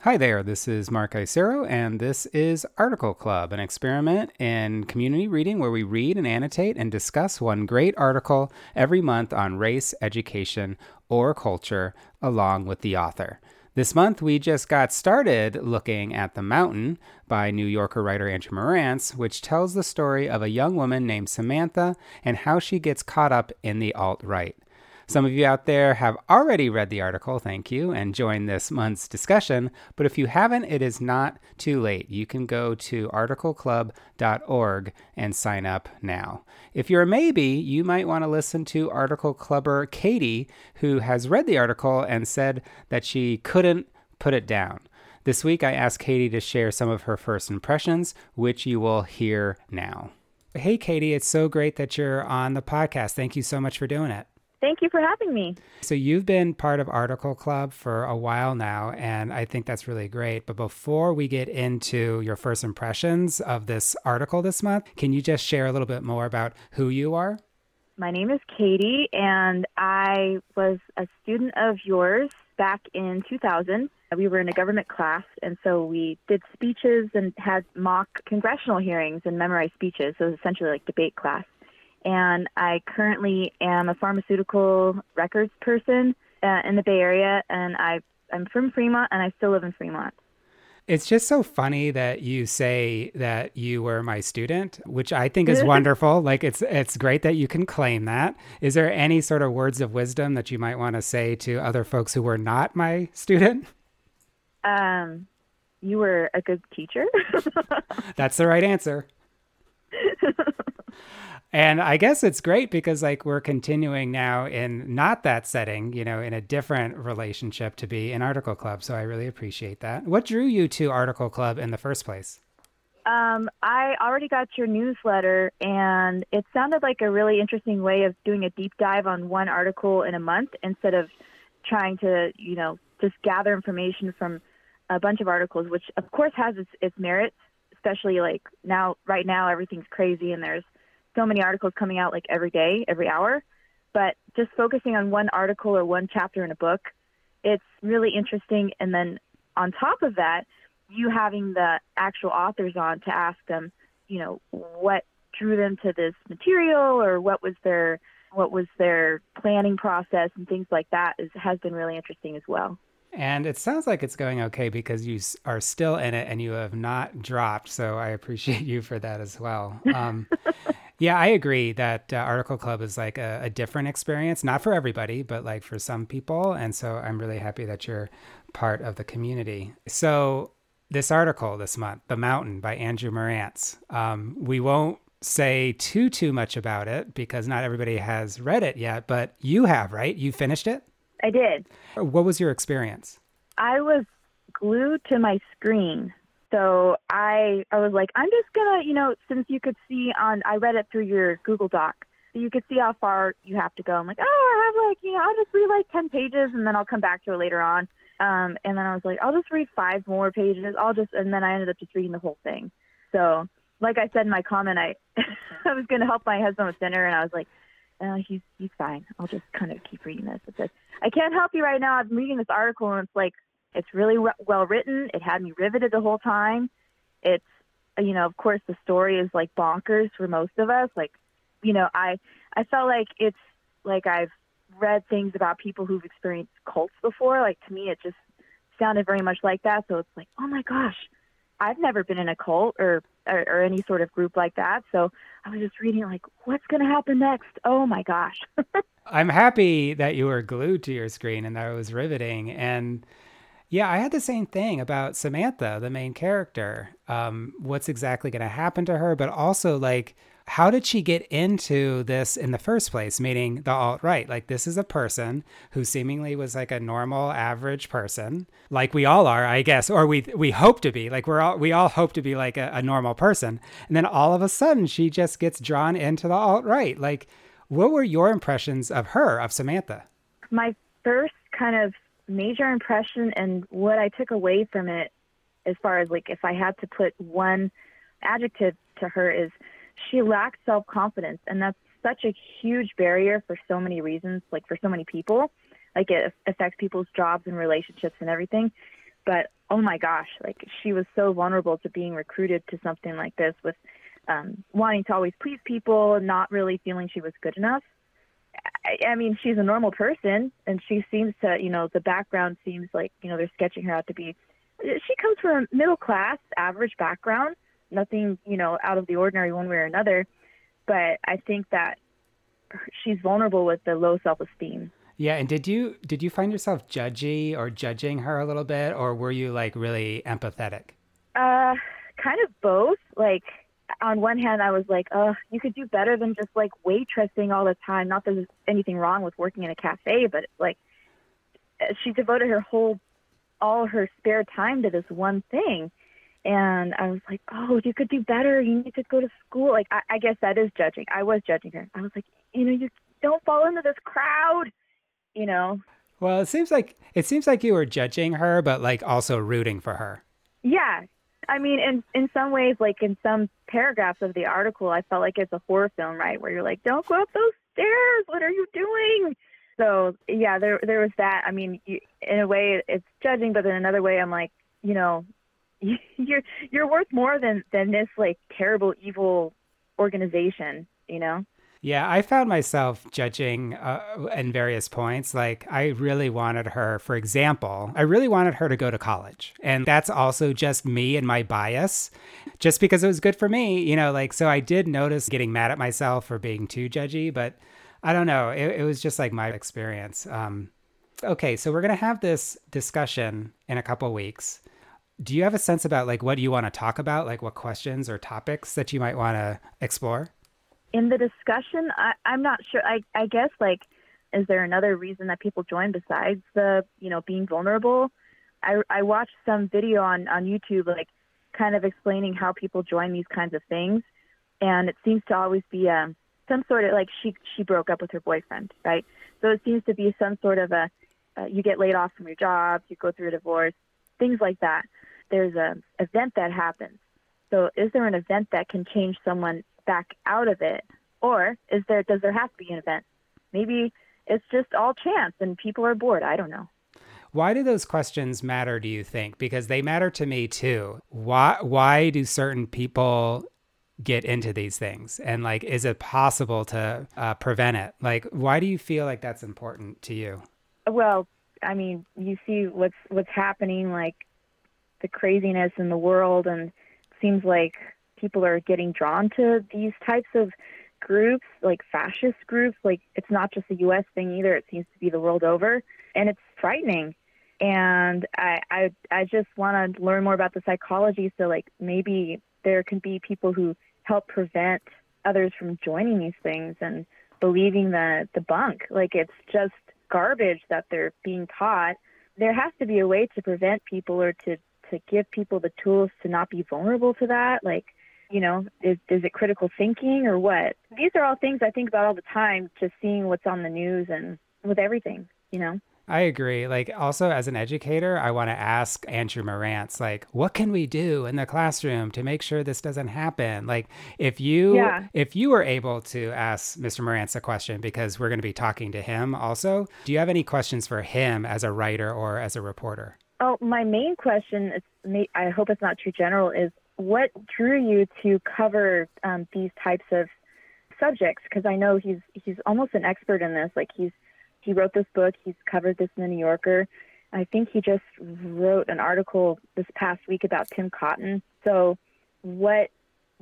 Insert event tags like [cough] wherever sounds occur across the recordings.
Hi there, this is Mark Isero, and this is Article Club, an experiment in community reading where we read and annotate and discuss one great article every month on race, education, or culture along with the author. This month, we just got started looking at The Mountain by New Yorker writer Andrew Marantz, which tells the story of a young woman named Samantha and how she gets caught up in the alt right. Some of you out there have already read the article, thank you, and joined this month's discussion. But if you haven't, it is not too late. You can go to articleclub.org and sign up now. If you're a maybe, you might want to listen to Article Clubber Kati, who has read the article and said that she couldn't put it down. This week, I asked Kati to share some of her first impressions, which you will hear now. Hey, Kati, it's so great that you're on the podcast. Thank you so much for doing it. Thank you for having me. So, you've been part of Article Club for a while now, and I think that's really great. But before we get into your first impressions of this article this month, can you just share a little bit more about who you are? My name is Kati, and I was a student of yours back in 2000. We were in a government class, and so we did speeches and had mock congressional hearings and memorized speeches. So it was essentially like debate class and I currently am a pharmaceutical records person uh, in the Bay Area, and I I'm from Fremont, and I still live in Fremont. It's just so funny that you say that you were my student, which I think is [laughs] wonderful. Like it's it's great that you can claim that. Is there any sort of words of wisdom that you might want to say to other folks who were not my student? Um, you were a good teacher. [laughs] That's the right answer. And I guess it's great because like we're continuing now in not that setting, you know, in a different relationship to be in Article Club. So I really appreciate that. What drew you to Article Club in the first place? Um, I already got your newsletter, and it sounded like a really interesting way of doing a deep dive on one article in a month instead of trying to, you know, just gather information from a bunch of articles, which of course has its, its merits, especially like now, right now, everything's crazy and there's so many articles coming out like every day, every hour. But just focusing on one article or one chapter in a book, it's really interesting. And then on top of that, you having the actual authors on to ask them, you know, what drew them to this material or what was their what was their planning process and things like that is, has been really interesting as well. And it sounds like it's going okay because you are still in it and you have not dropped. So I appreciate you for that as well. Um, [laughs] yeah, I agree that uh, Article Club is like a, a, different experience, not for everybody, but like for some people. And so I'm really happy that you're part of the community. So this article this month, The Mountain by Andrew Marantz, um, we won't say too too much about it because not everybody has read it yet, but you have, right? You finished it? I did. What was your experience? I was glued to my screen so I I was like, I'm just gonna, you know, since you could see on I read it through your Google Doc, so you could see how far you have to go. I'm like, oh, I have like, you know, I'll just read like ten pages and then I'll come back to it later on. Um, and then I was like, I'll just read five more pages. I'll just, and then I ended up just reading the whole thing. So, like I said in my comment, I [laughs] I was gonna help my husband with dinner, and I was like, uh, he's he's fine. I'll just kind of keep reading this. It says, I can't help you right now. I'm reading this article, and it's like it's really well written. It had me riveted the whole time. It's, you know, of course, the story is like bonkers for most of us. Like, you know, I I felt like it's like I've read things about people who've experienced cults before. Like to me, it just sounded very much like that. So it's like, oh my gosh, I've never been in a cult or, or, or any sort of group like that. So I was just reading like, what's going to happen next? Oh my gosh. [laughs] I'm happy that you were glued to your screen and that it was riveting. And yeah, I had the same thing about Samantha, the main character. Um, what's exactly going to happen to her, but also like, how did she get into this in the first place? Meaning the alt right. Like, this is a person who seemingly was like a normal, average person, like we all are, I guess, or we we hope to be. Like we're all we all hope to be like a, a normal person, and then all of a sudden she just gets drawn into the alt right. Like, what were your impressions of her, of Samantha? My first kind of major impression and what I took away from it, as far as like if I had to put one adjective to her, is she lacked self confidence, and that's such a huge barrier for so many reasons, like for so many people. Like it affects people's jobs and relationships and everything. But oh my gosh, like she was so vulnerable to being recruited to something like this with um, wanting to always please people, and not really feeling she was good enough. I, I mean, she's a normal person, and she seems to, you know, the background seems like, you know, they're sketching her out to be. She comes from a middle class, average background, nothing, you know, out of the ordinary one way or another. But I think that she's vulnerable with the low self esteem. Yeah, and did you did you find yourself judgy or judging her a little bit, or were you like really empathetic? Uh, kind of both. Like on one hand, I was like, "Oh, you could do better than just like waitressing all the time." Not that there's anything wrong with working in a cafe, but like she devoted her whole all her spare time to this one thing. And I was like, oh, you could do better. You need to go to school. Like, I, I guess that is judging. I was judging her. I was like, you know, you don't fall into this crowd, you know. Well, it seems like it seems like you were judging her, but like also rooting for her. Yeah, I mean, in in some ways, like in some paragraphs of the article, I felt like it's a horror film, right? Where you're like, don't go up those stairs. What are you doing? So yeah, there there was that. I mean, you, in a way, it's judging, but in another way, I'm like, you know, [laughs] you're you're worth more than than this like terrible evil organization you know? Yeah i found myself judging uh, in various points. Like i really wanted her for example i really wanted her to go to college. And that's also just me and my bias just because it was good for me you know like so i did notice getting mad at myself for being too judgy but i don't know. It, it was just like my experience. Um, okay so we're going to have this discussion in a couple weeks do you have a sense about like what you want to talk about? Like what questions or topics that you might want to explore? In the discussion I, i'm not sure. I, I guess like is there another reason that people join besides the you know being vulnerable? I i watched some video on on youtube like kind of explaining how people join these kinds of things. And it seems to always be um some sort of like she she broke up with her boyfriend right? So it seems to be some sort of a uh, you get laid off from your job you go through a divorce things like that there's a event that happens. So is there an event that can change someone back out of it? Or is there does there have to be an event? Maybe it's just all chance and people are bored. I don't know. Why do those questions matter, do you think? Because they matter to me too. Why why do certain people get into these things and like is it possible to uh, prevent it like why do you feel like that's important to you well i mean you see what's what's happening like the craziness in the world and it seems like people are getting drawn to these types of groups like fascist groups. Like it's not just a US thing either. It seems to be the world over and it's frightening. And I I I just want to learn more about the psychology so like maybe there can be people who help prevent others from joining these things and believing the the bunk. Like it's just garbage that they're being taught. There has to be a way to prevent people or to to give people the tools to not be vulnerable to that? Like, you know, is is it critical thinking or what? These are all things I think about all the time, just seeing what's on the news and with everything, you know. I agree. Like, also as an educator, I want to ask Andrew Marantz, like, what can we do in the classroom to make sure this doesn't happen? Like, if you yeah. if you were able to ask Mr. Marantz a question, because we're going to be talking to him also, do you have any questions for him as a writer or as a reporter? Oh, my main question is, I hope it's not too general, is what drew you to cover um, these types of subjects? Because I know he's he's almost an expert in this. Like he's he wrote this book, he's covered this in the New Yorker. I think he just wrote an article this past week about Tim Cotton. So, what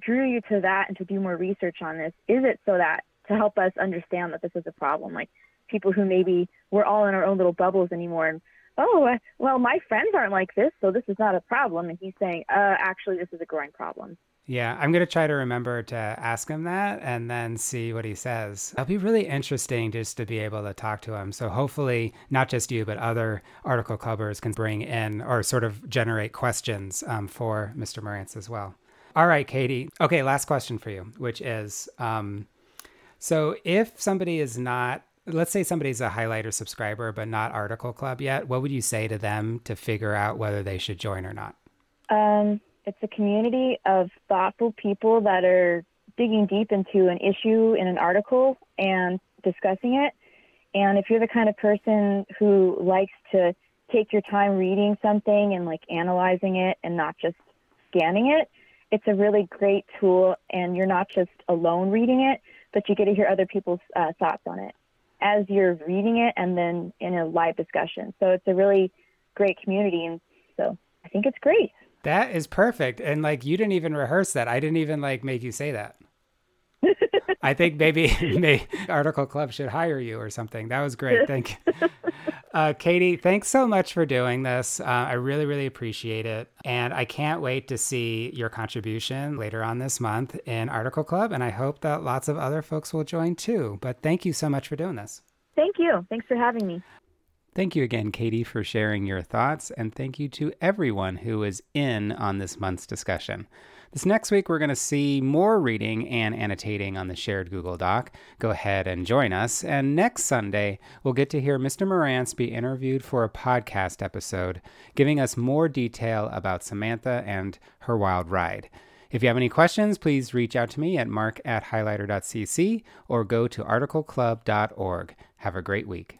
drew you to that and to do more research on this? Is it so that to help us understand that this is a problem? Like people who maybe we're all in our own little bubbles anymore and oh, well, my friends aren't like this, so this is not a problem. And he's saying, uh, actually, this is a growing problem. Yeah, I'm going to try to remember to ask him that and then see what he says. It'll be really interesting just to be able to talk to him. So hopefully, not just you, but other article clubbers can bring in or sort of generate questions um, for Mr. Marantz as well. All right, Kati. Okay, last question for you, which is um, so if somebody is not let's say somebody's a highlighter subscriber but not article club yet what would you say to them to figure out whether they should join or not um, it's a community of thoughtful people that are digging deep into an issue in an article and discussing it and if you're the kind of person who likes to take your time reading something and like analyzing it and not just scanning it, it's a really great tool. And you're not just alone reading it, but you get to hear other people's uh, thoughts on it as you're reading it and then in a live discussion. So it's a really great community. And so I think it's great. That is perfect. And like you didn't even rehearse that. I didn't even like make you say that. I think maybe, [laughs] maybe Article Club should hire you or something. That was great. Thank you. [laughs] Uh, Kati, thanks so much for doing this. Uh, I really, really appreciate it. And I can't wait to see your contribution later on this month in Article Club. And I hope that lots of other folks will join too. But thank you so much for doing this. Thank you. Thanks for having me. Thank you again, Kati, for sharing your thoughts. And thank you to everyone who is in on this month's discussion. This next week, we're going to see more reading and annotating on the shared Google Doc. Go ahead and join us. And next Sunday, we'll get to hear Mr. Marantz be interviewed for a podcast episode, giving us more detail about Samantha and her wild ride. If you have any questions, please reach out to me at mark at highlighter.cc or go to articleclub.org. Have a great week.